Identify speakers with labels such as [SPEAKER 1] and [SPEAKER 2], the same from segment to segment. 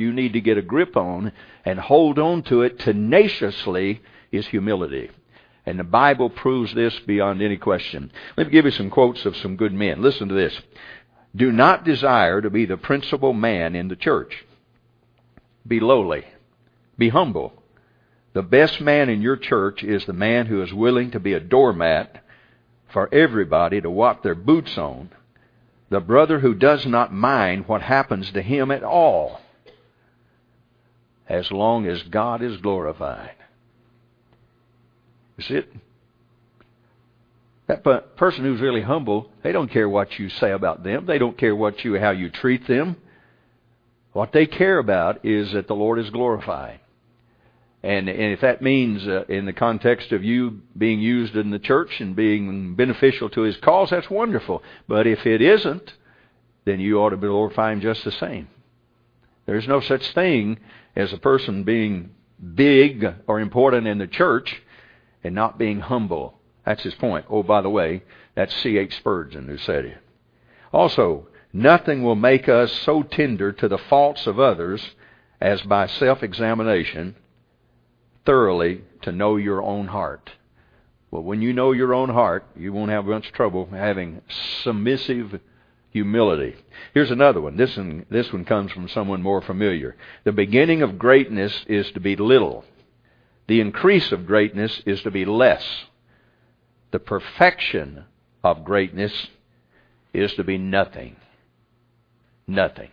[SPEAKER 1] you need to get a grip on and hold on to it tenaciously is humility. And the Bible proves this beyond any question. Let me give you some quotes of some good men. Listen to this. Do not desire to be the principal man in the church. Be lowly. Be humble. The best man in your church is the man who is willing to be a doormat for everybody to walk their boots on. The brother who does not mind what happens to him at all, as long as God is glorified. See it? That person who's really humble, they don't care what you say about them. They don't care what you how you treat them. What they care about is that the Lord is glorified. And, and if that means uh, in the context of you being used in the church and being beneficial to His cause, that's wonderful. But if it isn't, then you ought to glorify Him just the same. There's no such thing as a person being big or important in the church and not being humble. That's his point. Oh, by the way, that's C.H. Spurgeon who said it. Also, nothing will make us so tender to the faults of others as by self-examination thoroughly to know your own heart. Well, when you know your own heart, you won't have much trouble having submissive humility. Here's another one. This one, this one comes from someone more familiar. The beginning of greatness is to be little. The increase of greatness is to be less. The perfection of greatness is to be nothing. Nothing.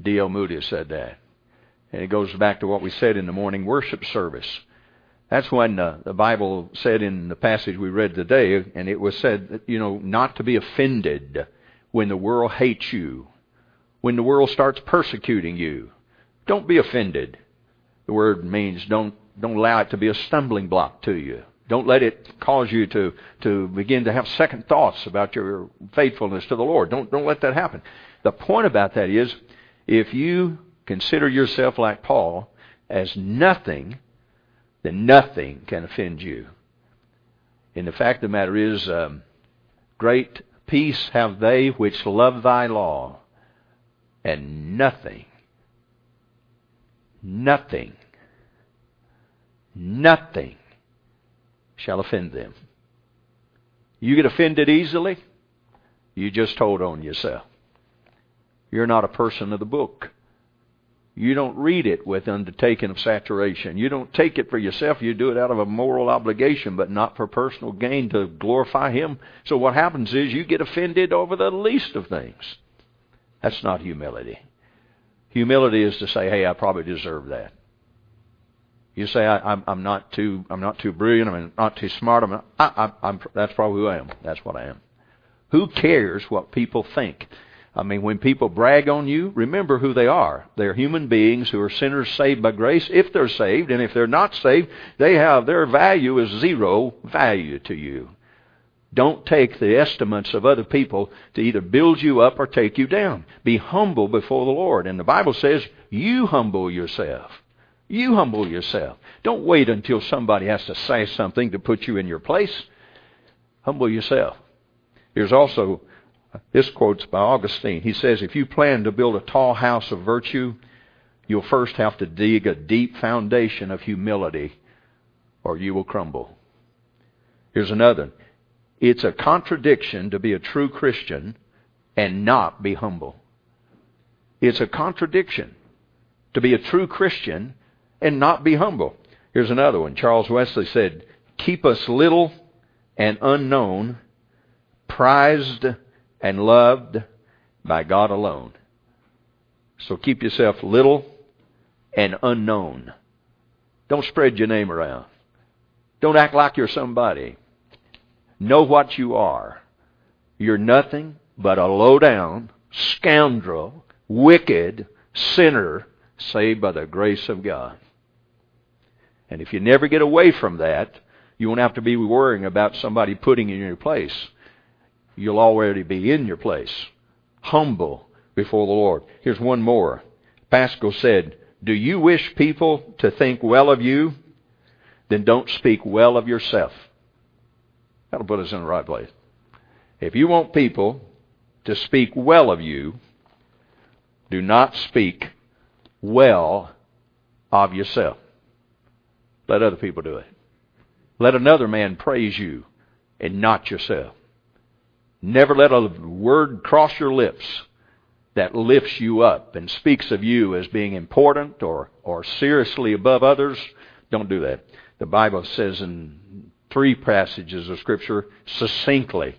[SPEAKER 1] D.L. Moody said that. And it goes back to what we said in the morning worship service. That's when uh, the Bible said in the passage we read today, and it was said, that, you know, not to be offended when the world hates you, when the world starts persecuting you. Don't be offended. The word means don't don't allow it to be a stumbling block to you. Don't let it cause you to, to begin to have second thoughts about your faithfulness to the Lord. Don't, don't let that happen. The point about that is, if you consider yourself like Paul as nothing, then nothing can offend you. And the fact of the matter is, um, great peace have they which love thy law, and nothing, nothing, nothing shall offend them. You get offended easily, you just hold on yourself. You're not a person of the book. You don't read it with undertaking of saturation. You don't take it for yourself. You do it out of a moral obligation, but not for personal gain to glorify Him. So what happens is you get offended over the least of things. That's not humility. Humility is to say, "Hey, I probably deserve that." You say, I, am I'm not too I'm not too brilliant. I'm not too smart. I'm, not, I, I, I'm that's probably who I am. That's what I am. Who cares what people think? I mean, when people brag on you, remember who they are. They're human beings who are sinners saved by grace, if they're saved, and if they're not saved, they have their value is zero value to you. Don't take the estimates of other people to either build you up or take you down. Be humble before the Lord. And the Bible says, you humble yourself. You humble yourself. Don't wait until somebody has to say something to put you in your place. Humble yourself. Here's also this quote's by Augustine. He says, If you plan to build a tall house of virtue, you'll first have to dig a deep foundation of humility, or you will crumble. Here's another. It's a contradiction to be a true Christian and not be humble. It's a contradiction to be a true Christian and not be humble. Here's another one. Charles Wesley said, Keep us little and unknown, prized and loved by God alone. So keep yourself little and unknown. Don't spread your name around. Don't act like you're somebody. Know what you are. You're nothing but a low down, scoundrel, wicked sinner saved by the grace of God. And if you never get away from that, you won't have to be worrying about somebody putting you in your place you'll already be in your place, humble before the Lord. Here's one more. Pascal said, Do you wish people to think well of you? Then don't speak well of yourself. That'll put us in the right place. If you want people to speak well of you, do not speak well of yourself. Let other people do it. Let another man praise you and not yourself. Never let a word cross your lips that lifts you up and speaks of you as being important or, or seriously above others. Don't do that. The Bible says in three passages of Scripture succinctly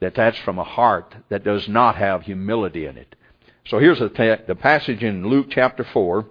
[SPEAKER 1] that that's from a heart that does not have humility in it. So here's the, the passage in Luke chapter 4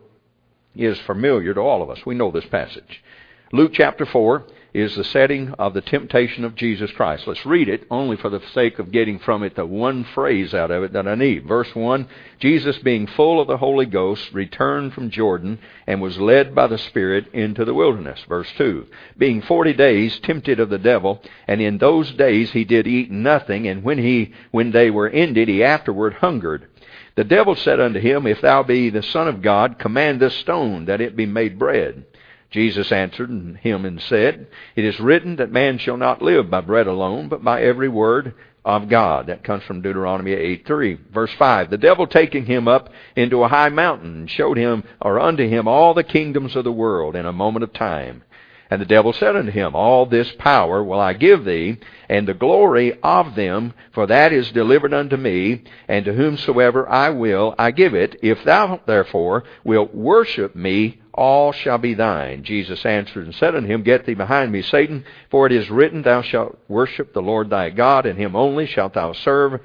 [SPEAKER 1] is familiar to all of us. We know this passage. Luke chapter 4 is the setting of the temptation of Jesus Christ. Let's read it only for the sake of getting from it the one phrase out of it that I need. Verse 1 Jesus, being full of the Holy Ghost, returned from Jordan and was led by the Spirit into the wilderness. Verse 2 Being forty days tempted of the devil, and in those days he did eat nothing, and when, he, when they were ended, he afterward hungered. The devil said unto him, If thou be the Son of God, command this stone that it be made bread. Jesus answered him and said, It is written that man shall not live by bread alone, but by every word of God. That comes from Deuteronomy 8:3. Verse 5. The devil taking him up into a high mountain showed him or unto him all the kingdoms of the world in a moment of time. And the devil said unto him, All this power will I give thee, and the glory of them, for that is delivered unto me, and to whomsoever I will I give it. If thou therefore wilt worship me, all shall be thine. Jesus answered and said unto him, Get thee behind me, Satan, for it is written, Thou shalt worship the Lord thy God, and him only shalt thou serve.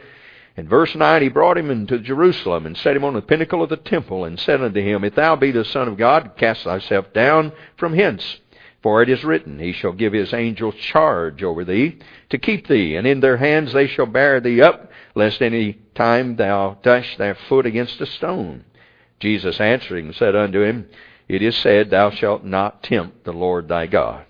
[SPEAKER 1] In verse 9, he brought him into Jerusalem, and set him on the pinnacle of the temple, and said unto him, If thou be the Son of God, cast thyself down from hence. For it is written, He shall give His angels charge over thee, to keep thee, and in their hands they shall bear thee up, lest any time thou dash thy foot against a stone. Jesus answering said unto him, It is said, Thou shalt not tempt the Lord thy God.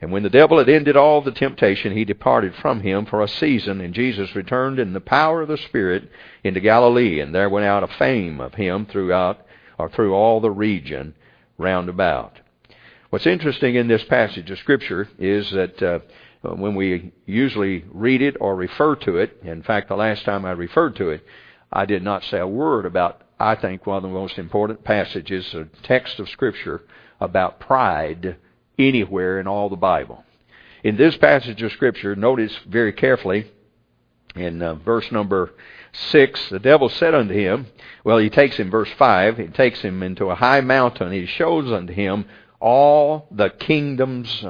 [SPEAKER 1] And when the devil had ended all the temptation, he departed from him for a season, and Jesus returned in the power of the Spirit into Galilee, and there went out a fame of him throughout, or through all the region round about. What's interesting in this passage of Scripture is that uh, when we usually read it or refer to it, in fact, the last time I referred to it, I did not say a word about, I think, one of the most important passages, a text of Scripture about pride anywhere in all the Bible. In this passage of Scripture, notice very carefully in uh, verse number 6, the devil said unto him, well, he takes him, verse 5, he takes him into a high mountain. He shows unto him all the kingdoms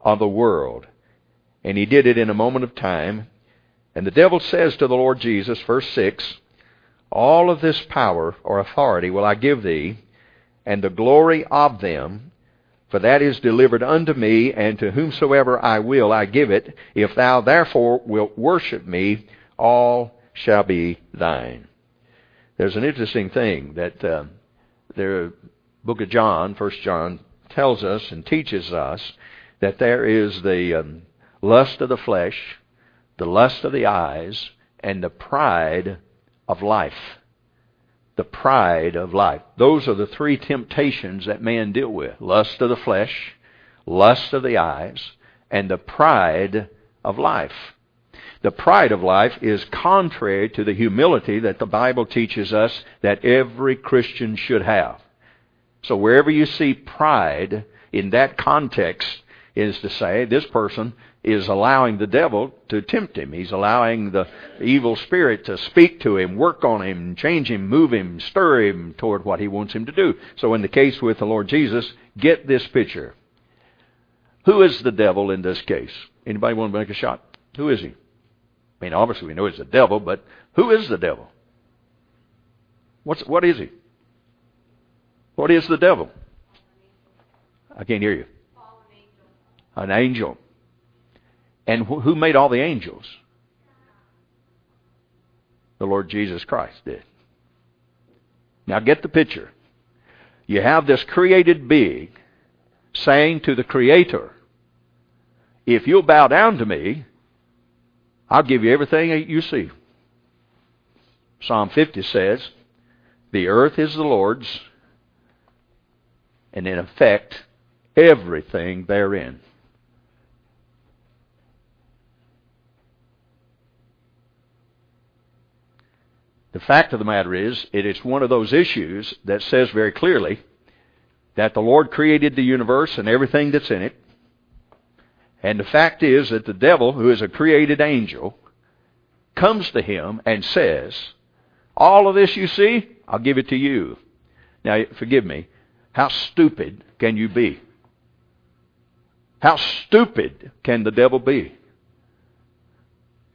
[SPEAKER 1] of the world. And he did it in a moment of time. And the devil says to the Lord Jesus, verse 6, All of this power or authority will I give thee, and the glory of them, for that is delivered unto me, and to whomsoever I will I give it. If thou therefore wilt worship me, all shall be thine. There's an interesting thing that uh, the book of John, First John, tells us and teaches us that there is the um, lust of the flesh, the lust of the eyes, and the pride of life. The pride of life. Those are the three temptations that man deal with. Lust of the flesh, lust of the eyes, and the pride of life. The pride of life is contrary to the humility that the Bible teaches us that every Christian should have. So wherever you see pride in that context is to say this person is allowing the devil to tempt him. He's allowing the evil spirit to speak to him, work on him, change him, move him, stir him toward what he wants him to do. So in the case with the Lord Jesus, get this picture. Who is the devil in this case? Anybody want to make a shot? Who is he? I mean, obviously we know he's the devil, but who is the devil? What's, what is he? What is the devil? I can't hear you. An angel. And wh- who made all the angels? The Lord Jesus Christ did. Now get the picture. You have this created being saying to the Creator, If you'll bow down to me, I'll give you everything you see. Psalm 50 says, The earth is the Lord's and in effect everything therein. The fact of the matter is, it is one of those issues that says very clearly that the Lord created the universe and everything that's in it. And the fact is that the devil, who is a created angel, comes to him and says, All of this you see, I'll give it to you. Now, forgive me. How stupid can you be? How stupid can the devil be?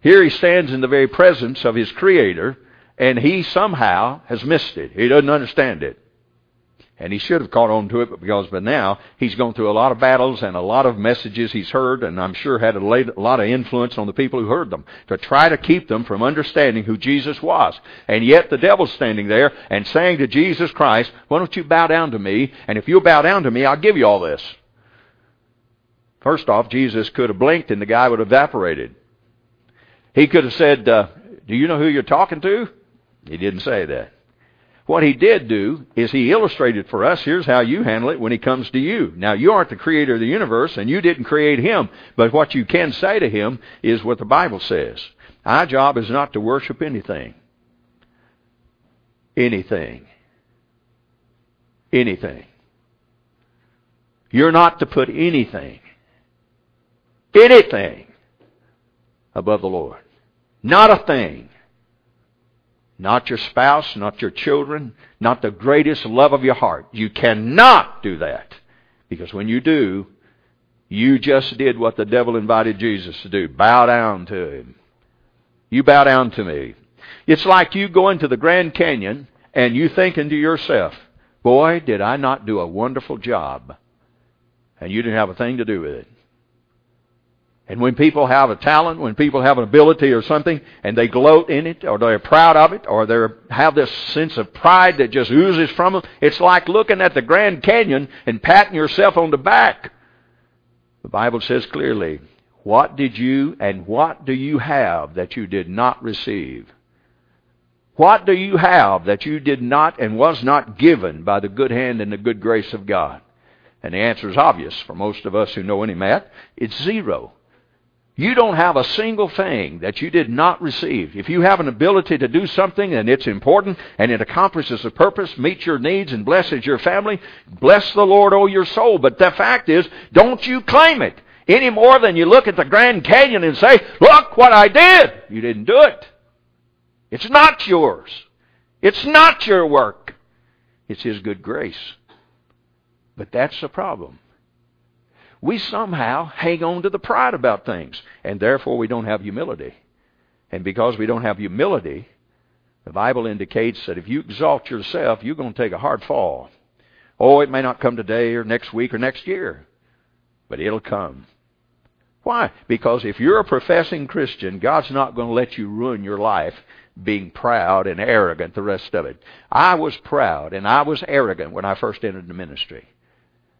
[SPEAKER 1] Here he stands in the very presence of his Creator, and he somehow has missed it. He doesn't understand it. And he should have caught on to it, but because by now he's gone through a lot of battles and a lot of messages he's heard, and I'm sure had a lot of influence on the people who heard them to try to keep them from understanding who Jesus was. And yet the devil's standing there and saying to Jesus Christ, "Why don't you bow down to me? And if you'll bow down to me, I'll give you all this." First off, Jesus could have blinked and the guy would have evaporated. He could have said, uh, "Do you know who you're talking to?" He didn't say that. What he did do is he illustrated for us, here's how you handle it when he comes to you. Now, you aren't the creator of the universe, and you didn't create him, but what you can say to him is what the Bible says. Our job is not to worship anything. Anything. Anything. You're not to put anything, anything above the Lord. Not a thing. Not your spouse, not your children, not the greatest love of your heart. You cannot do that. Because when you do, you just did what the devil invited Jesus to do. Bow down to him. You bow down to me. It's like you going to the Grand Canyon and you thinking to yourself, boy, did I not do a wonderful job. And you didn't have a thing to do with it. And when people have a talent, when people have an ability or something, and they gloat in it, or they're proud of it, or they have this sense of pride that just oozes from them, it's like looking at the Grand Canyon and patting yourself on the back. The Bible says clearly, what did you and what do you have that you did not receive? What do you have that you did not and was not given by the good hand and the good grace of God? And the answer is obvious for most of us who know any math. It's zero. You don't have a single thing that you did not receive. If you have an ability to do something and it's important and it accomplishes a purpose, meets your needs and blesses your family, bless the Lord, oh your soul. But the fact is, don't you claim it any more than you look at the Grand Canyon and say, look what I did. You didn't do it. It's not yours. It's not your work. It's His good grace. But that's the problem we somehow hang on to the pride about things, and therefore we don't have humility. And because we don't have humility, the Bible indicates that if you exalt yourself, you're going to take a hard fall. Oh, it may not come today or next week or next year, but it'll come. Why? Because if you're a professing Christian, God's not going to let you ruin your life being proud and arrogant the rest of it. I was proud and I was arrogant when I first entered the ministry.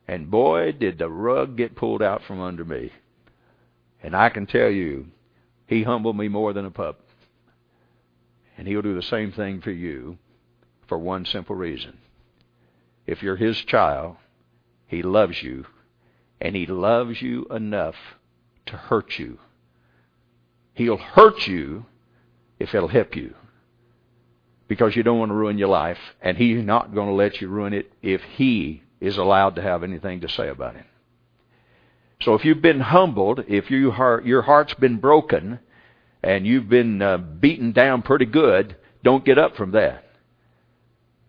[SPEAKER 1] And boy, did the rug get pulled out from under me. And I can tell you, he humbled me more than a pup. And he'll do the same thing for you for one simple reason. If you're his child, he loves you, and he loves you enough to hurt you. He'll hurt you if it'll help you. Because you don't want to ruin your life, and he's not going to let you ruin it if he is allowed to have anything to say about it. So if you've been humbled, if you your heart's been broken, and you've been uh, beaten down pretty good, don't get up from that.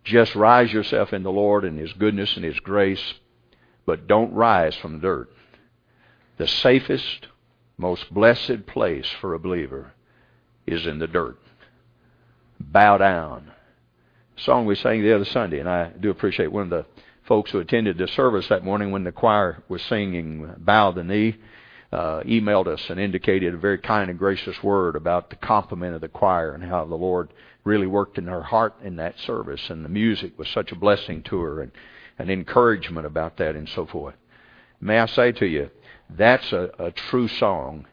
[SPEAKER 1] Just rise yourself in the Lord and His goodness and His grace, but don't rise from the dirt. The safest, most blessed place for a believer is in the dirt. Bow down. song we sang the other Sunday, and I do appreciate one of the folks who attended the service that morning when the choir was singing Bow the Knee uh, emailed us and indicated a very kind and gracious word about the compliment of the choir and how the Lord really worked in her heart in that service. And the music was such a blessing to her and an encouragement about that and so forth. May I say to you, that's a, a true song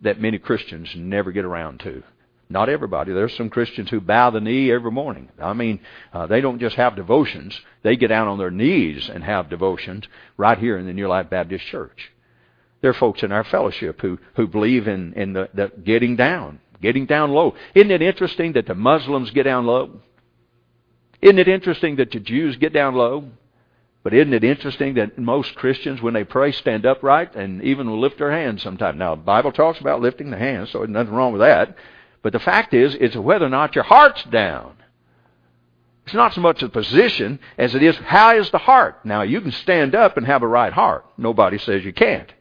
[SPEAKER 1] that many Christians never get around to. Not everybody. There's some Christians who bow the knee every morning. I mean, uh, they don't just have devotions. They get down on their knees and have devotions right here in the New Life Baptist Church. There are folks in our fellowship who, who believe in, in the, the getting down, getting down low. Isn't it interesting that the Muslims get down low? Isn't it interesting that the Jews get down low? But isn't it interesting that most Christians, when they pray, stand upright and even lift their hands sometimes? Now, the Bible talks about lifting the hands, so there's nothing wrong with that. But the fact is, it's whether or not your heart's down. It's not so much the position as it is how is the heart. Now, you can stand up and have a right heart. Nobody says you can't.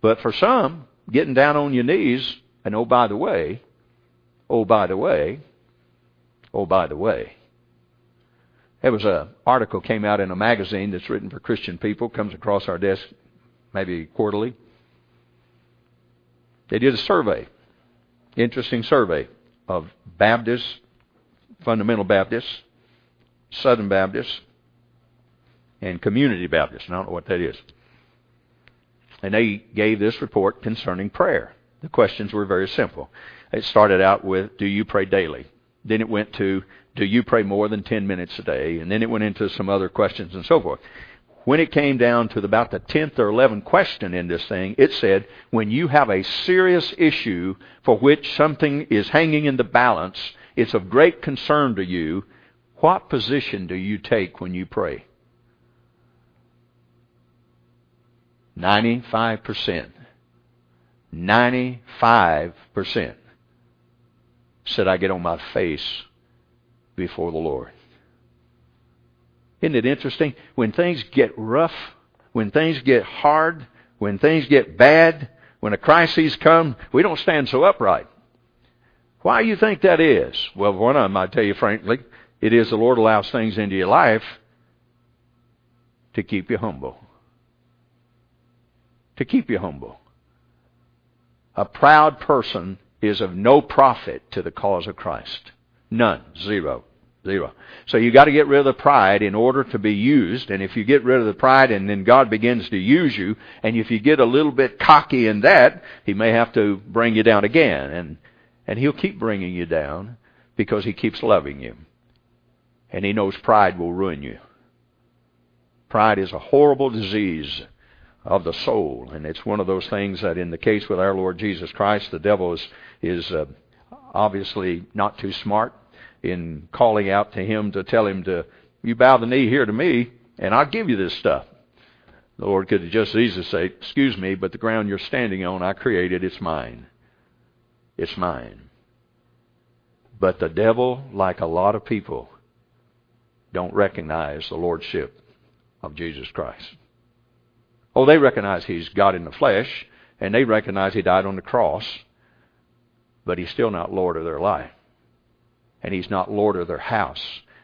[SPEAKER 1] But for some, getting down on your knees, and oh, by the way, oh, by the way, oh, by the way, there was an article came out in a magazine that's written for Christian people, comes across our desk maybe quarterly. They did a survey, interesting survey of Baptists, fundamental Baptists, Southern Baptists, and Community Baptists. I don't know what that is. And they gave this report concerning prayer. The questions were very simple. It started out with, Do you pray daily? Then it went to, Do you pray more than 10 minutes a day? And then it went into some other questions and so forth. When it came down to about the 10th or 11th question in this thing, it said, When you have a serious issue for which something is hanging in the balance, it's of great concern to you, what position do you take when you pray? 95%. 95% said I get on my face before the Lord. Isn't it interesting? When things get rough, when things get hard, when things get bad, when a crisis comes, we don't stand so upright. Why do you think that is? Well, one of them, I tell you frankly, it is the Lord allows things into your life to keep you humble. To keep you humble. A proud person is of no profit to the cause of Christ. None. Zero. Zero. So you got to get rid of the pride in order to be used. And if you get rid of the pride and then God begins to use you, and if you get a little bit cocky in that, He may have to bring you down again. And, and He'll keep bringing you down because He keeps loving you. And he knows pride will ruin you. Pride is a horrible disease of the soul, and it's one of those things that, in the case with our Lord Jesus Christ, the devil is is uh, obviously not too smart in calling out to him to tell him to you bow the knee here to me, and I'll give you this stuff. The Lord could just easily say, "Excuse me, but the ground you're standing on, I created. It's mine. It's mine." But the devil, like a lot of people, don't recognize the lordship of Jesus Christ. Oh, they recognize he's God in the flesh, and they recognize he died on the cross, but he's still not Lord of their life. And he's not Lord of their house.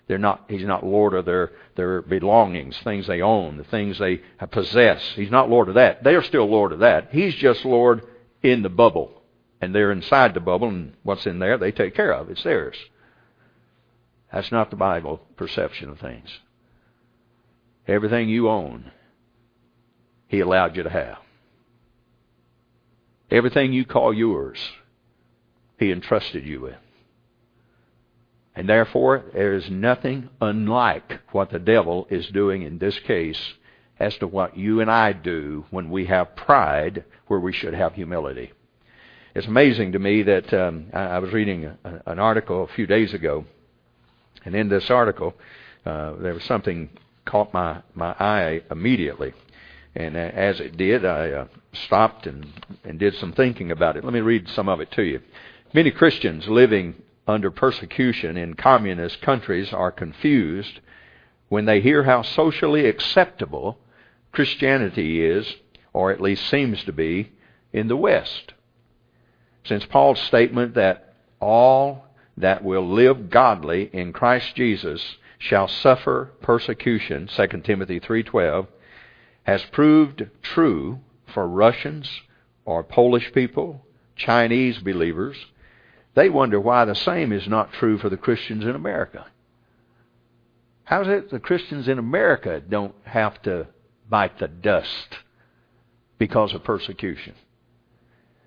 [SPEAKER 1] They're not, he's not Lord of their, their belongings, things they own, the things they possess. He's not Lord of that. They're still Lord of that. He's just Lord in the bubble. And they're inside the bubble, and what's in there, they take care of. It's theirs. That's not the Bible perception of things. Everything you own, He allowed you to have. Everything you call yours, He entrusted you with. And therefore, there is nothing unlike what the devil is doing in this case as to what you and I do when we have pride where we should have humility. It's amazing to me that um, I, was reading a, an article a few days ago and in this article, uh, there was something caught my, my eye immediately. And as it did, I uh, stopped and, and did some thinking about it. Let me read some of it to you. Many Christians living under persecution in communist countries are confused when they hear how socially acceptable Christianity is, or at least seems to be, in the West. Since Paul's statement that all that will live godly in Christ Jesus shall suffer persecution, 2 Timothy 3:12, has proved true for Russians or Polish people, Chinese believers. They wonder why the same is not true for the Christians in America. How is it the Christians in America don't have to bite the dust because of persecution?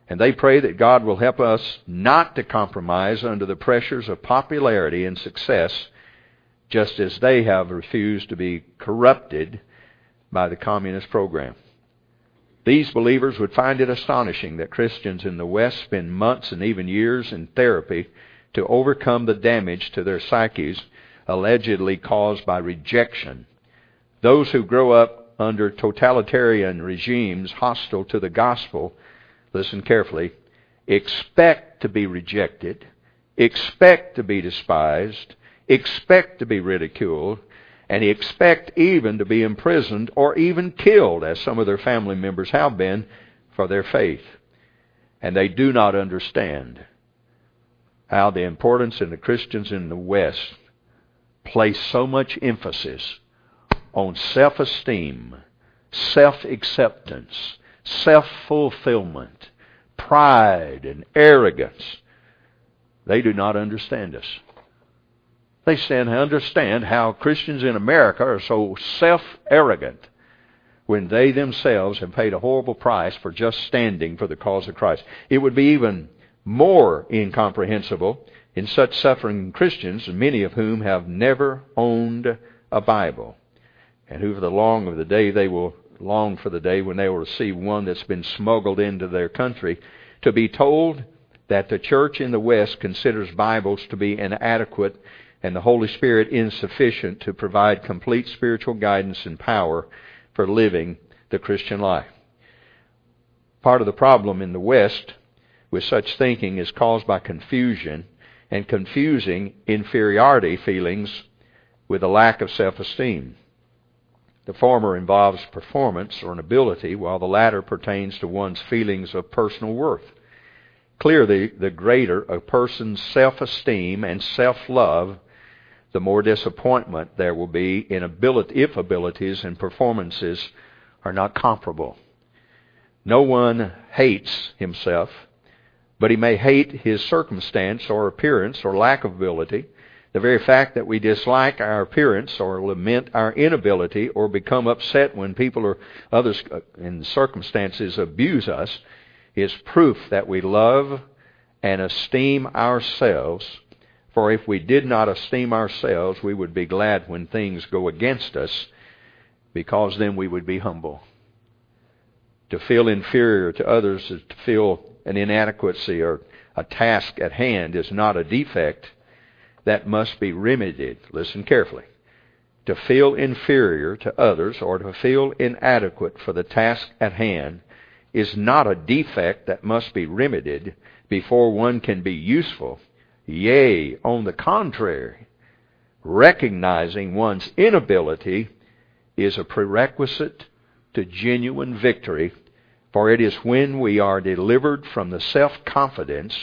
[SPEAKER 1] And they pray that God will help us not to compromise under the pressures of popularity and success, just as they have refused to be corrupted by the communist program. These believers would find it astonishing that Christians in the West spend months and even years in therapy to overcome the damage to their psyches allegedly caused by rejection. Those who grow up under totalitarian regimes hostile to the gospel, listen carefully, expect to be rejected, expect to be despised, expect to be ridiculed, and expect even to be imprisoned or even killed, as some of their family members have been, for their faith. And they do not understand how the importance in the Christians in the West place so much emphasis on self-esteem, self-acceptance, self-fulfillment, pride, and arrogance. They do not understand us. They stand to understand how Christians in America are so self-arrogant when they themselves have paid a horrible price for just standing for the cause of Christ. It would be even more incomprehensible in such suffering Christians, many of whom have never owned a Bible, and who for the long of the day they will long for the day when they will receive one that's been smuggled into their country, to be told that the church in the West considers Bibles to be inadequate and the Holy Spirit insufficient to provide complete spiritual guidance and power for living the Christian life. Part of the problem in the West with such thinking is caused by confusion and confusing inferiority feelings with a lack of self-esteem. The former involves performance or an ability, while the latter pertains to one's feelings of personal worth. Clearly, the greater a person's self-esteem and self-love, the more disappointment there will be in ability, if abilities and performances are not comparable. No one hates himself, but he may hate his circumstance or appearance or lack of ability. The very fact that we dislike our appearance or lament our inability or become upset when people or others uh, in circumstances abuse us is proof that we love and esteem ourselves. For if we did not esteem ourselves, we would be glad when things go against us, because then we would be humble. To feel inferior to others is to feel an inadequacy or a task at hand is not a defect that must be remedied. Listen carefully. To feel inferior to others or to feel inadequate for the task at hand is not a defect that must be remedied before one can be useful. Yea, on the contrary, recognizing one's inability is a prerequisite to genuine victory for it is when we are delivered from the self-confidence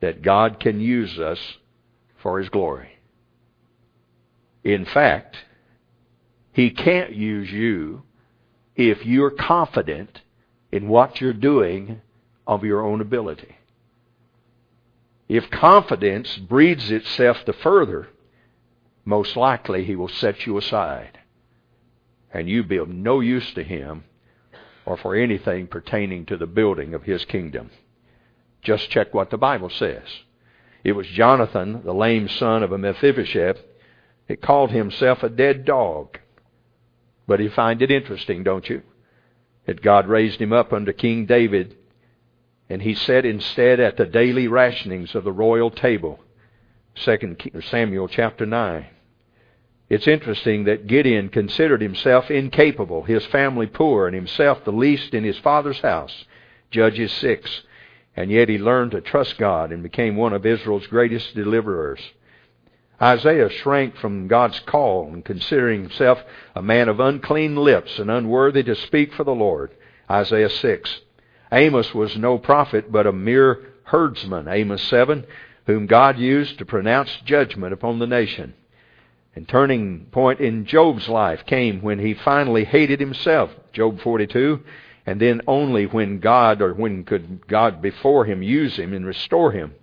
[SPEAKER 1] that God can use us for His glory. In fact, He can't use you if you're confident in what you're doing of your own ability. If confidence breeds itself to further, most likely He will set you aside. And you be of no use to Him or for anything pertaining to the building of his kingdom. Just check what the Bible says. It was Jonathan, the lame son of a Mephibosheth, that called himself a dead dog. But you find it interesting, don't you? That God raised him up unto King David, and he sat instead at the daily rationings of the royal table. Second Samuel chapter 9. It's interesting that Gideon considered himself incapable, his family poor, and himself the least in his father's house. Judges 6. And yet he learned to trust God and became one of Israel's greatest deliverers. Isaiah shrank from God's call and considering himself a man of unclean lips and unworthy to speak for the Lord. Isaiah 6. Amos was no prophet, but a mere herdsman. Amos 7, whom God used to pronounce judgment upon the nation. And turning point in Job's life came when he finally hated himself, Job 42, and then only when God or when could God before him use him and restore him.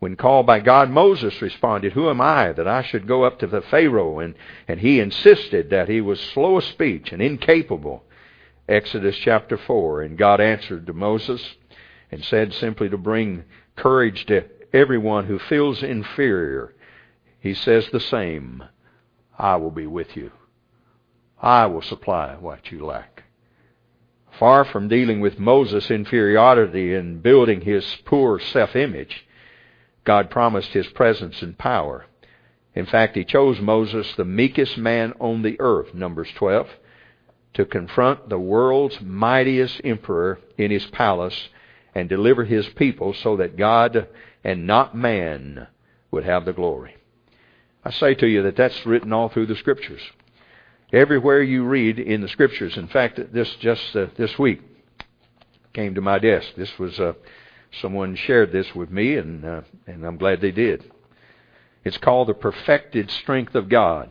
[SPEAKER 1] When called by God, Moses responded, Who am I that I should go up to the Pharaoh? And, and he insisted that he was slow of speech and incapable. Exodus chapter 4. And God answered to Moses and said simply to bring courage to everyone who feels inferior. He says the same. I will be with you. I will supply what you lack. Far from dealing with Moses' inferiority and building his poor self-image, God promised his presence and power. In fact, he chose Moses, the meekest man on the earth, Numbers 12, to confront the world's mightiest emperor in his palace and deliver his people so that God and not man would have the glory. I say to you that that's written all through the scriptures. Everywhere you read in the scriptures. In fact, this just uh, this week came to my desk. This was uh, someone shared this with me, and uh, and I'm glad they did. It's called the perfected strength of God.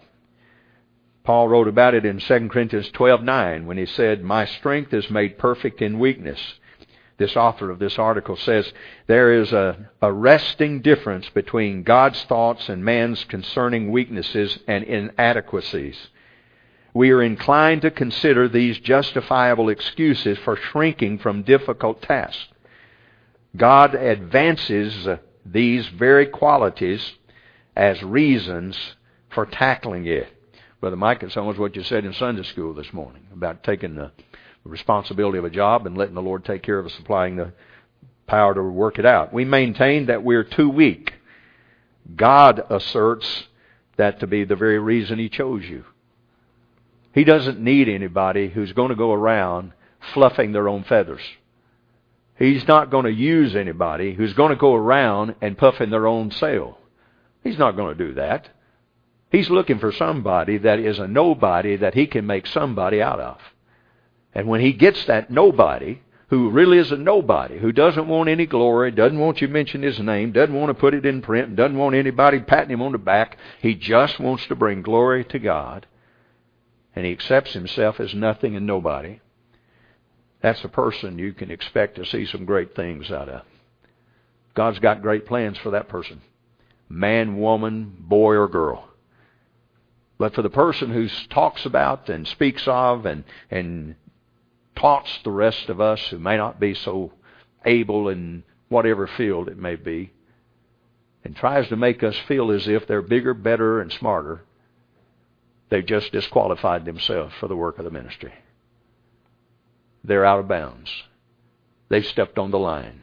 [SPEAKER 1] Paul wrote about it in 2 Corinthians 12:9 when he said, "My strength is made perfect in weakness." This author of this article says there is a arresting difference between God's thoughts and man's concerning weaknesses and inadequacies. We are inclined to consider these justifiable excuses for shrinking from difficult tasks. God advances these very qualities as reasons for tackling it. Brother Mike, it's almost what you said in Sunday school this morning about taking the responsibility of a job and letting the Lord take care of supplying the power to work it out. We maintain that we're too weak. God asserts that to be the very reason He chose you. He doesn't need anybody who's going to go around fluffing their own feathers. He's not going to use anybody who's going to go around and puffing their own sail. He's not going to do that. He's looking for somebody that is a nobody that he can make somebody out of. And when he gets that nobody, who really is a nobody, who doesn't want any glory, doesn't want you to mention his name, doesn't want to put it in print, doesn't want anybody patting him on the back, he just wants to bring glory to God, and he accepts himself as nothing and nobody, that's a person you can expect to see some great things out of. God's got great plans for that person man, woman, boy, or girl. But for the person who talks about and speaks of and, and taunts the rest of us who may not be so able in whatever field it may be, and tries to make us feel as if they're bigger, better, and smarter, they've just disqualified themselves for the work of the ministry. They're out of bounds. They've stepped on the line.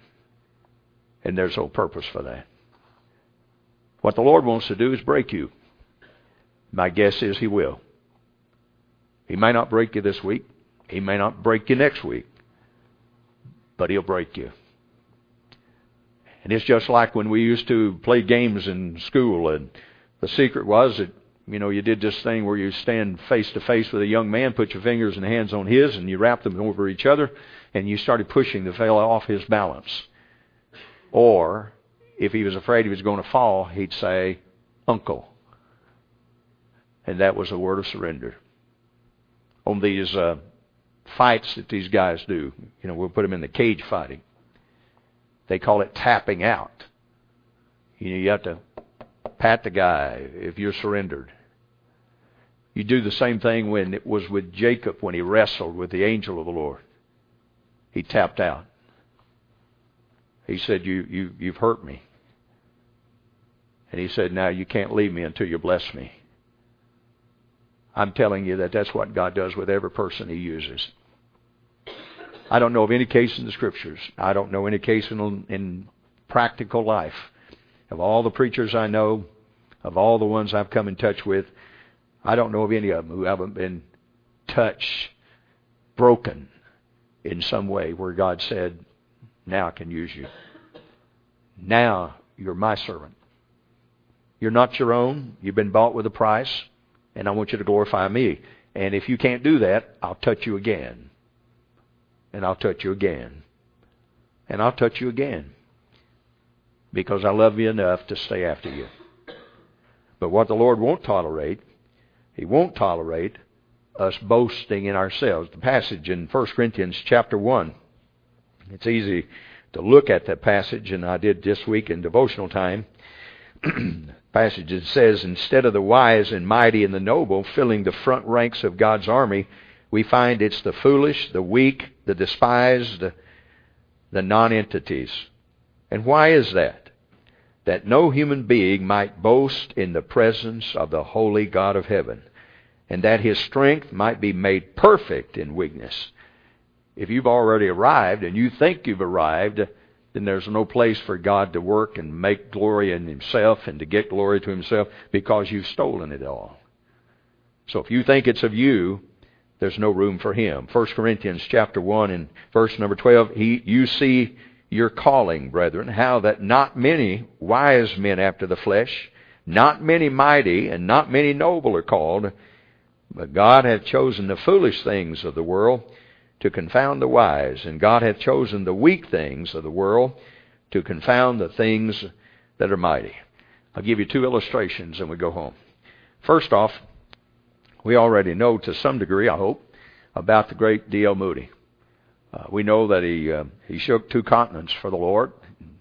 [SPEAKER 1] And there's no purpose for that. What the Lord wants to do is break you. My guess is He will. He may not break you this week. He may not break you next week. But He'll break you. And it's just like when we used to play games in school, and the secret was that you know you did this thing where you stand face to face with a young man, put your fingers and hands on his, and you wrap them over each other, and you started pushing the fellow off his balance. Or if he was afraid he was going to fall, he'd say, Uncle. And that was a word of surrender. On these uh, fights that these guys do, you know, we'll put them in the cage fighting. They call it tapping out. You know, you have to pat the guy if you're surrendered. You do the same thing when it was with Jacob when he wrestled with the angel of the Lord. He tapped out. He said, you, you, You've hurt me. And he said, Now you can't leave me until you bless me. I'm telling you that that's what God does with every person he uses. I don't know of any case in the scriptures. I don't know any case in, in practical life. Of all the preachers I know, of all the ones I've come in touch with, I don't know of any of them who haven't been touched, broken in some way where God said, Now I can use you. Now you're my servant. You're not your own. You've been bought with a price, and I want you to glorify me. And if you can't do that, I'll touch you again. And I'll touch you again. And I'll touch you again. Because I love you enough to stay after you. But what the Lord won't tolerate, He won't tolerate us boasting in ourselves. The passage in 1 Corinthians chapter 1. It's easy to look at that passage, and I did this week in devotional time. passage it says, instead of the wise and mighty and the noble filling the front ranks of God's army, we find it's the foolish, the weak, the despised, the, the non-entities. And why is that? That no human being might boast in the presence of the holy God of heaven, and that his strength might be made perfect in weakness. If you've already arrived and you think you've arrived, then there's no place for God to work and make glory in Himself and to get glory to Himself because you've stolen it all. So if you think it's of you, there's no room for Him. 1 Corinthians chapter 1 and verse number 12, he, you see your calling, brethren, how that not many wise men after the flesh, not many mighty, and not many noble are called, but God hath chosen the foolish things of the world to confound the wise, and God hath chosen the weak things of the world to confound the things that are mighty. I'll give you two illustrations and we go home. First off, we already know to some degree, I hope, about the great D.L. Moody. Uh, we know that he uh, he shook two continents for the Lord,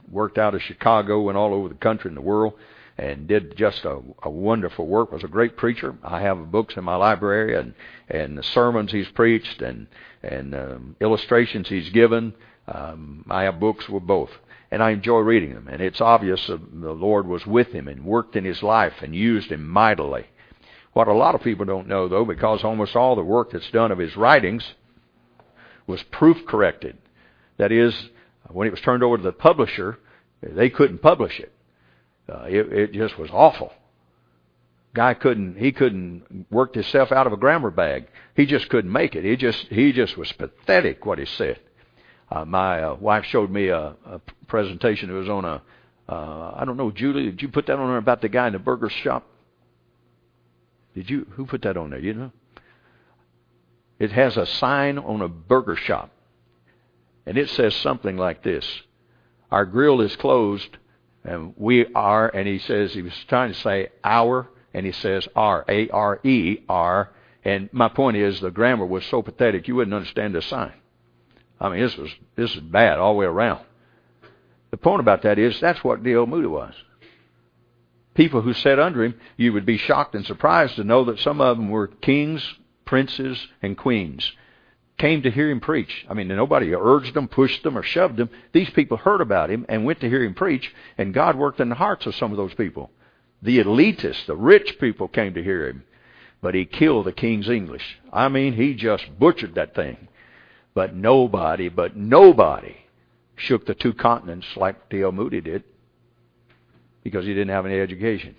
[SPEAKER 1] worked out of Chicago, went all over the country and the world, and did just a, a wonderful work. Was a great preacher. I have books in my library and and the sermons he's preached and and um, illustrations he's given. Um, I have books with both, and I enjoy reading them. And it's obvious the Lord was with him and worked in his life and used him mightily. What a lot of people don't know, though, because almost all the work that's done of his writings was proof corrected. That is, when it was turned over to the publisher, they couldn't publish it. Uh, it, it just was awful. Guy couldn't he couldn't work himself out of a grammar bag. He just couldn't make it. He just he just was pathetic what he said. Uh, my uh, wife showed me a, a presentation. It was on a uh, I don't know, Julie. Did you put that on there about the guy in the burger shop? Did you? Who put that on there? You know. It has a sign on a burger shop, and it says something like this: "Our grill is closed and we are, and he says, he was trying to say our, and he says R, A R E R. And my point is, the grammar was so pathetic, you wouldn't understand the sign. I mean, this was this is bad all the way around. The point about that is, that's what D.L. Moody was. People who sat under him, you would be shocked and surprised to know that some of them were kings, princes, and queens came to hear him preach. I mean, nobody urged them, pushed them, or shoved them. These people heard about him and went to hear him preach, and God worked in the hearts of some of those people. The elitists, the rich people came to hear him. But he killed the King's English. I mean, he just butchered that thing. But nobody, but nobody shook the two continents like D.L. Moody did because he didn't have any education.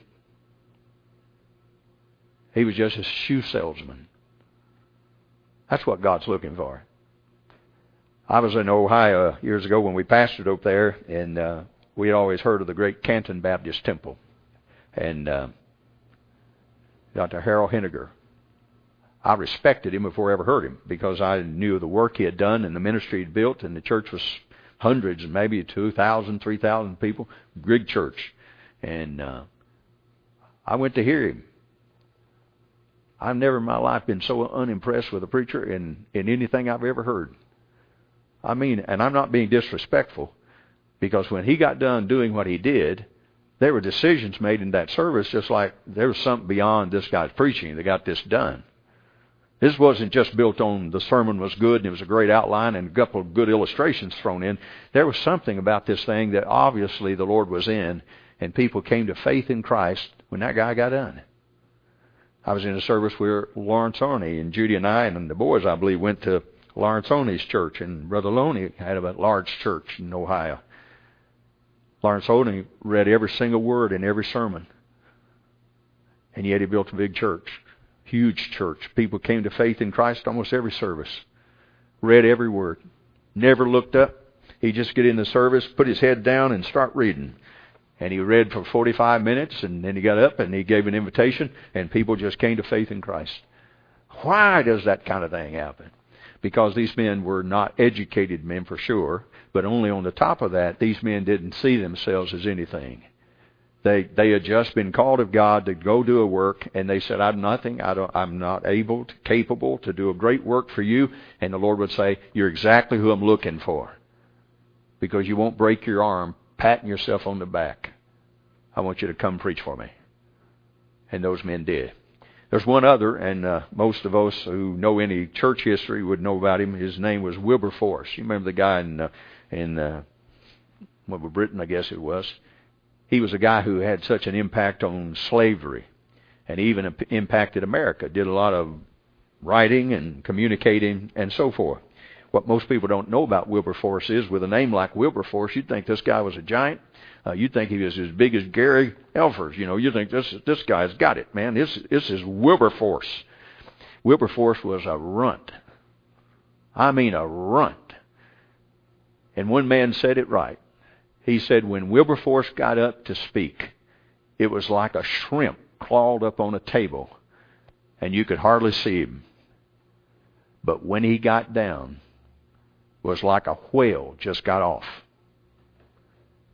[SPEAKER 1] He was just a shoe salesman. That's what God's looking for. I was in Ohio years ago when we pastored up there, and uh, we had always heard of the great Canton Baptist Temple. And uh, Dr. Harold Henninger. I respected him before I ever heard him because I knew the work he had done and the ministry he'd built, and the church was hundreds, maybe 2,000, 3,000 people, big church. And uh, I went to hear him. I've never in my life been so unimpressed with a preacher in, in anything I've ever heard. I mean, and I'm not being disrespectful, because when he got done doing what he did, there were decisions made in that service just like there was something beyond this guy's preaching that got this done. This wasn't just built on the sermon was good and it was a great outline and a couple of good illustrations thrown in. There was something about this thing that obviously the Lord was in, and people came to faith in Christ when that guy got done. I was in a service where Lawrence Arney and Judy and I and the boys, I believe, went to Lawrence Arney's church, and Brother Loney had a large church in Ohio. Lawrence Arney read every single word in every sermon, and yet he built a big church, huge church. People came to faith in Christ almost every service. Read every word, never looked up. He'd just get in the service, put his head down, and start reading. And he read for 45 minutes, and then he got up and he gave an invitation, and people just came to faith in Christ. Why does that kind of thing happen? Because these men were not educated men for sure, but only on the top of that, these men didn't see themselves as anything. They they had just been called of God to go do a work, and they said, "I'm nothing. I don't. I'm not able, to, capable to do a great work for you." And the Lord would say, "You're exactly who I'm looking for, because you won't break your arm patting yourself on the back. I want you to come preach for me. And those men did. There's one other, and uh, most of us who know any church history would know about him. His name was Wilberforce. You remember the guy in uh, in uh, what Britain, I guess it was. He was a guy who had such an impact on slavery, and even impacted America. Did a lot of writing and communicating and so forth. What most people don't know about Wilberforce is, with a name like Wilberforce, you'd think this guy was a giant. Uh, you'd think he was as big as Gary Elfers. You know, you think this this guy's got it, man. This this is Wilberforce. Wilberforce was a runt. I mean a runt. And one man said it right. He said when Wilberforce got up to speak, it was like a shrimp clawed up on a table, and you could hardly see him. But when he got down, was like a whale just got off.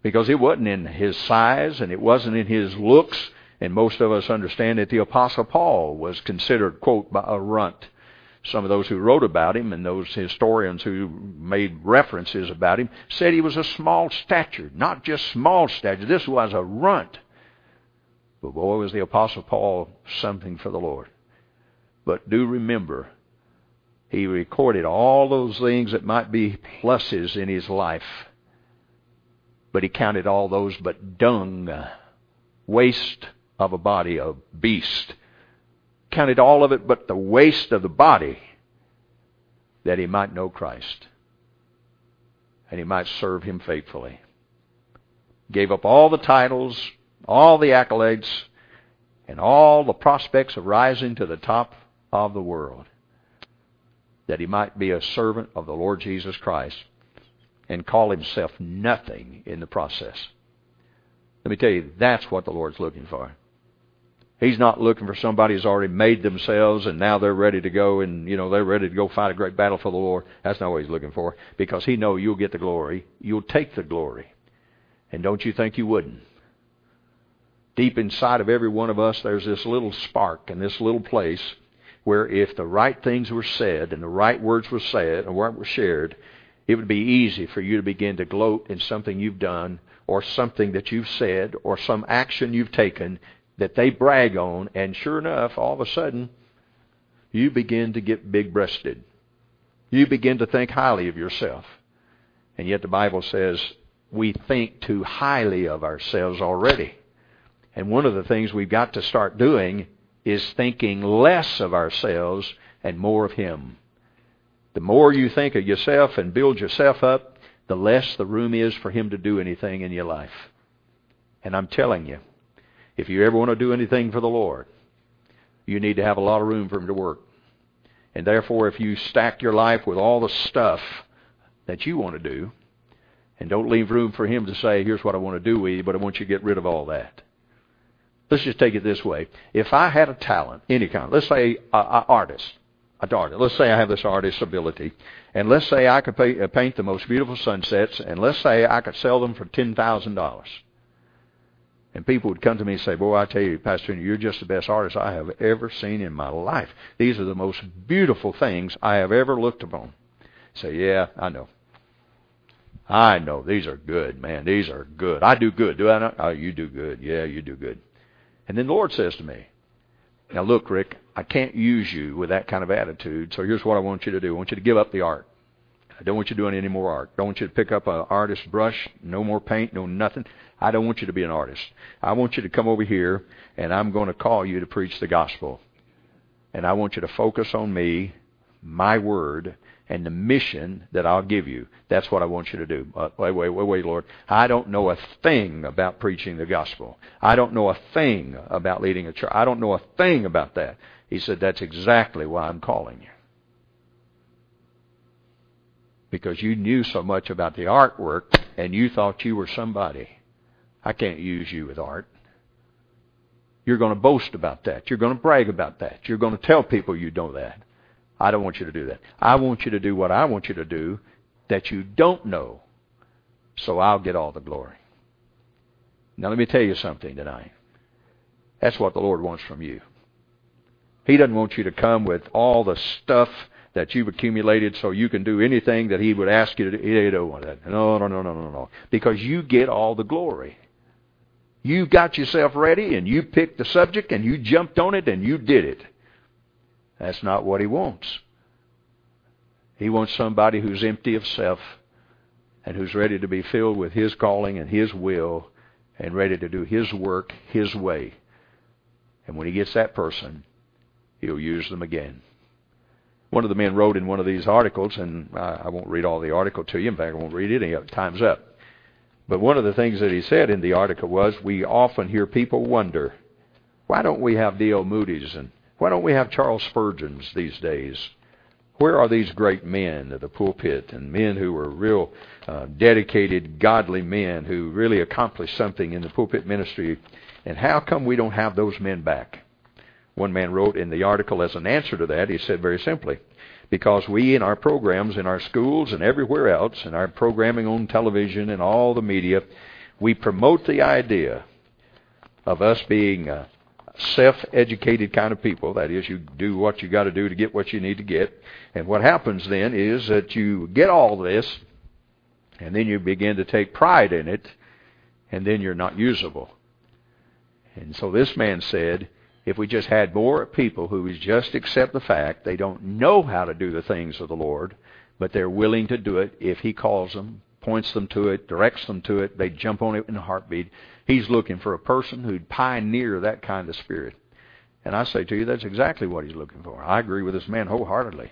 [SPEAKER 1] Because it wasn't in his size and it wasn't in his looks, and most of us understand that the Apostle Paul was considered, quote, a runt some of those who wrote about him and those historians who made references about him said he was a small stature, not just small stature. This was a runt. But boy, was the Apostle Paul something for the Lord. But do remember, he recorded all those things that might be pluses in his life. But he counted all those but dung, waste of a body, a beast counted all of it but the waste of the body that he might know Christ and he might serve him faithfully. Gave up all the titles, all the accolades, and all the prospects of rising to the top of the world that he might be a servant of the Lord Jesus Christ and call himself nothing in the process. Let me tell you, that's what the Lord's looking for. He's not looking for somebody who's already made themselves and now they're ready to go and, you know, they're ready to go fight a great battle for the Lord. That's not what he's looking for. Because he knows you'll get the glory. You'll take the glory. And don't you think you wouldn't? Deep inside of every one of us, there's this little spark and this little place where if the right things were said and the right words were said and were shared, it would be easy for you to begin to gloat in something you've done or something that you've said or some action you've taken that they brag on, and sure enough, all of a sudden, you begin to get big breasted. You begin to think highly of yourself. And yet the Bible says we think too highly of ourselves already. And one of the things we've got to start doing is thinking less of ourselves and more of Him. The more you think of yourself and build yourself up, the less the room is for Him to do anything in your life. And I'm telling you, if you ever want to do anything for the Lord, you need to have a lot of room for Him to work. And therefore, if you stack your life with all the stuff that you want to do, and don't leave room for Him to say, here's what I want to do with you, but I want you to get rid of all that. Let's just take it this way. If I had a talent, any kind, let's say an artist, a artist. Let's say I have this artist ability, and let's say I could pay, uh, paint the most beautiful sunsets, and let's say I could sell them for ten thousand dollars. And people would come to me and say, Boy, I tell you, Pastor, you're just the best artist I have ever seen in my life. These are the most beautiful things I have ever looked upon. say, Yeah, I know. I know. These are good, man. These are good. I do good. Do I not? Oh, you do good. Yeah, you do good. And then the Lord says to me, Now look, Rick, I can't use you with that kind of attitude, so here's what I want you to do. I want you to give up the art. I don't want you doing any more art. I don't want you to pick up an artist's brush, no more paint, no nothing. I don't want you to be an artist. I want you to come over here, and I'm going to call you to preach the gospel. And I want you to focus on me, my word, and the mission that I'll give you. That's what I want you to do. Uh, wait, wait, wait, wait, Lord. I don't know a thing about preaching the gospel. I don't know a thing about leading a church. I don't know a thing about that. He said, That's exactly why I'm calling you. Because you knew so much about the artwork and you thought you were somebody. I can't use you with art. You're going to boast about that. You're going to brag about that. You're going to tell people you know that. I don't want you to do that. I want you to do what I want you to do that you don't know, so I'll get all the glory. Now, let me tell you something tonight. That's what the Lord wants from you. He doesn't want you to come with all the stuff that you've accumulated so you can do anything that He would ask you to do. He don't want that. No, no, no, no, no, no. Because you get all the glory. You got yourself ready and you picked the subject and you jumped on it and you did it. That's not what he wants. He wants somebody who's empty of self and who's ready to be filled with his calling and his will and ready to do his work his way. And when he gets that person, he'll use them again. one of the men wrote in one of these articles, and I, won't read all the article to you. In fact, I won't read it any. Time's up. But one of the things that he said in the article was, we often hear people wonder, why don't we have D.L. Moody's and why don't we have Charles Spurgeon's these days? Where are these great men of the pulpit and men who were real uh, dedicated, godly men who really accomplished something in the pulpit ministry? And how come we don't have those men back? One man wrote in the article as an answer to that, he said very simply, because we in our programs in our schools and everywhere else, in our programming on television and all the media, we promote the idea of us being uh, self-educated kind of people. That is, you do what you got to do to get what you need to get. And what happens then is that you get all this, and then you begin to take pride in it, and then you're not usable. And so this man said, if we just had more people who would just accept the fact they don't know how to do the things of the Lord, but they're willing to do it if He calls them, points them to it, directs them to it, they jump on it in a heartbeat. He's looking for a person who'd pioneer that kind of spirit. And I say to you, that's exactly what he's looking for. I agree with this man wholeheartedly.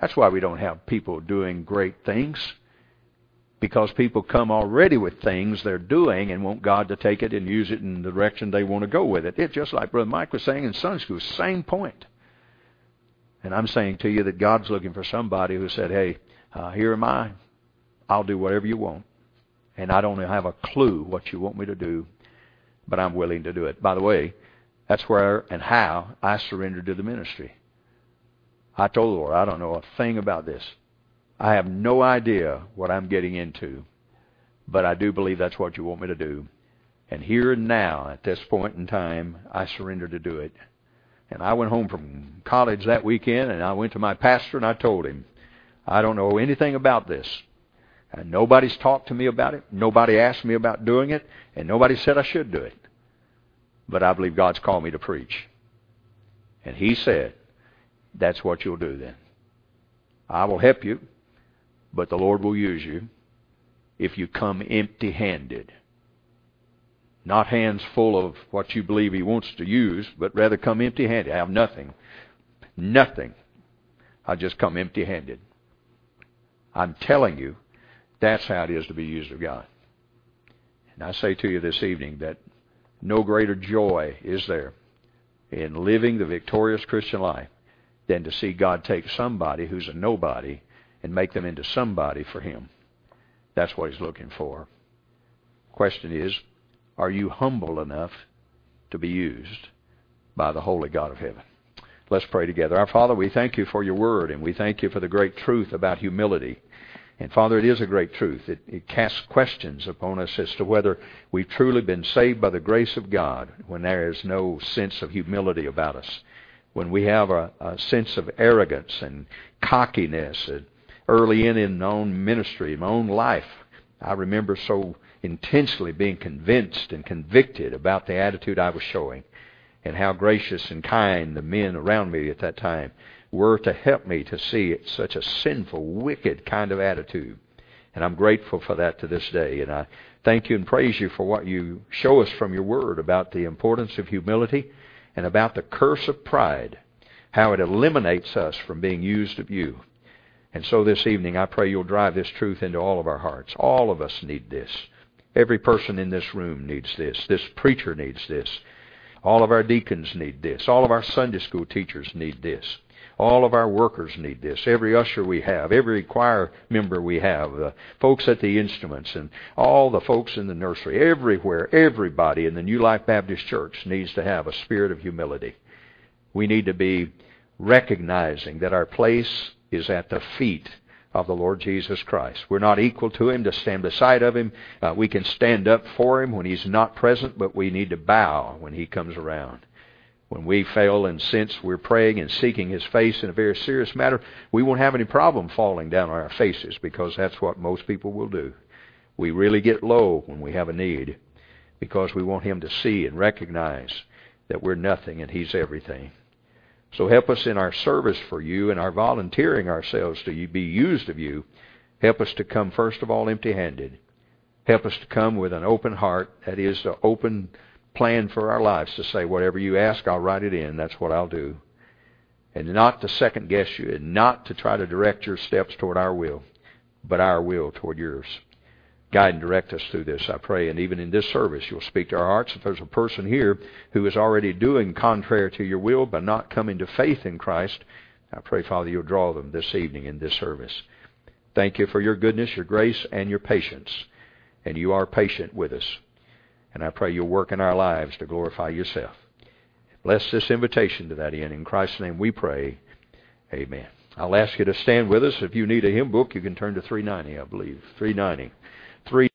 [SPEAKER 1] That's why we don't have people doing great things because people come already with things they're doing and want God to take it and use it in the direction they want to go with it. It's just like Brother Mike was saying in Sunday school, same point. And I'm saying to you that God's looking for somebody who said, hey, uh, here am I. I'll do whatever you want. And I don't have a clue what you want me to do, but I'm willing to do it. By the way, that's where and how I surrendered to the ministry. I told the Lord, I don't know a thing about this. I have no idea what I'm getting into, but I do believe that's what you want me to do. And here and now, at this point in time, I surrender to do it. And I went home from college that weekend, and I went to my pastor and I told him, I don't know anything about this. And nobody's talked to me about it. Nobody asked me about doing it. And nobody said I should do it. But I believe God's called me to preach. And He said, that's what you'll do then. I will help you. But the Lord will use you if you come empty handed. Not hands full of what you believe He wants to use, but rather come empty handed. I have nothing. Nothing. I just come empty handed. I'm telling you, that's how it is to be used of God. And I say to you this evening that no greater joy is there in living the victorious Christian life than to see God take somebody who's a nobody and make them into somebody for Him. That's what He's looking for. Question is, are you humble enough to be used by the Holy God of heaven? Let's pray together. Our Father, we thank you for your word, and we thank you for the great truth about humility. And Father, it is a great truth. It, it, casts questions upon us as to whether we've truly been saved by the grace of God when there is no sense of humility about us. When we have a, a sense of arrogance and cockiness and early in in my own ministry, my own life, I remember so intensely being convinced and convicted about the attitude I was showing and how gracious and kind the men around me at that time were to help me to see it, such a sinful, wicked kind of attitude. And I'm grateful for that to this day. And I thank you and praise you for what you show us from your word about the importance of humility and about the curse of pride, how it eliminates us from being used of you. And so this evening, I pray you'll drive this truth into all of our hearts. All of us need this. Every person in this room needs this. This preacher needs this. All of our deacons need this. All of our Sunday school teachers need this. All of our workers need this. Every usher we have, every choir member we have, the folks at the instruments, and all the folks in the nursery, everywhere, everybody in the New Life Baptist Church needs to have a spirit of humility. We need to be recognizing that our place is at the feet of the Lord Jesus Christ. We're not equal to Him to stand beside of Him. Uh, we can stand up for Him when He's not present, but we need to bow when He comes around. When we fail and sense we're praying and seeking His face in a very serious matter, we won't have any problem falling down on our faces because that's what most people will do. We really get low when we have a need because we want Him to see and recognize that we're nothing and He's everything. So help us in our service for you and our volunteering ourselves to be used of you. Help us to come, first of all, empty handed. Help us to come with an open heart, that is, an open plan for our lives to say, whatever you ask, I'll write it in. That's what I'll do. and not to second guess you and not to try to direct your steps toward our will, but our will toward yours. Guide and direct us through this, I pray. And even in this service, you'll speak to our hearts. If there's a person here who is already doing contrary to your will, but not coming to faith in Christ, I pray, Father, you'll draw them this evening in this service. Thank you for your goodness, your grace, and your patience. And you are patient with us. And I pray you'll work in our lives to glorify yourself. Bless this invitation to that end. In Christ's name we pray. Amen. I'll ask you to stand with us. If you need a hymn book, you can turn to 390, I believe. 390. Three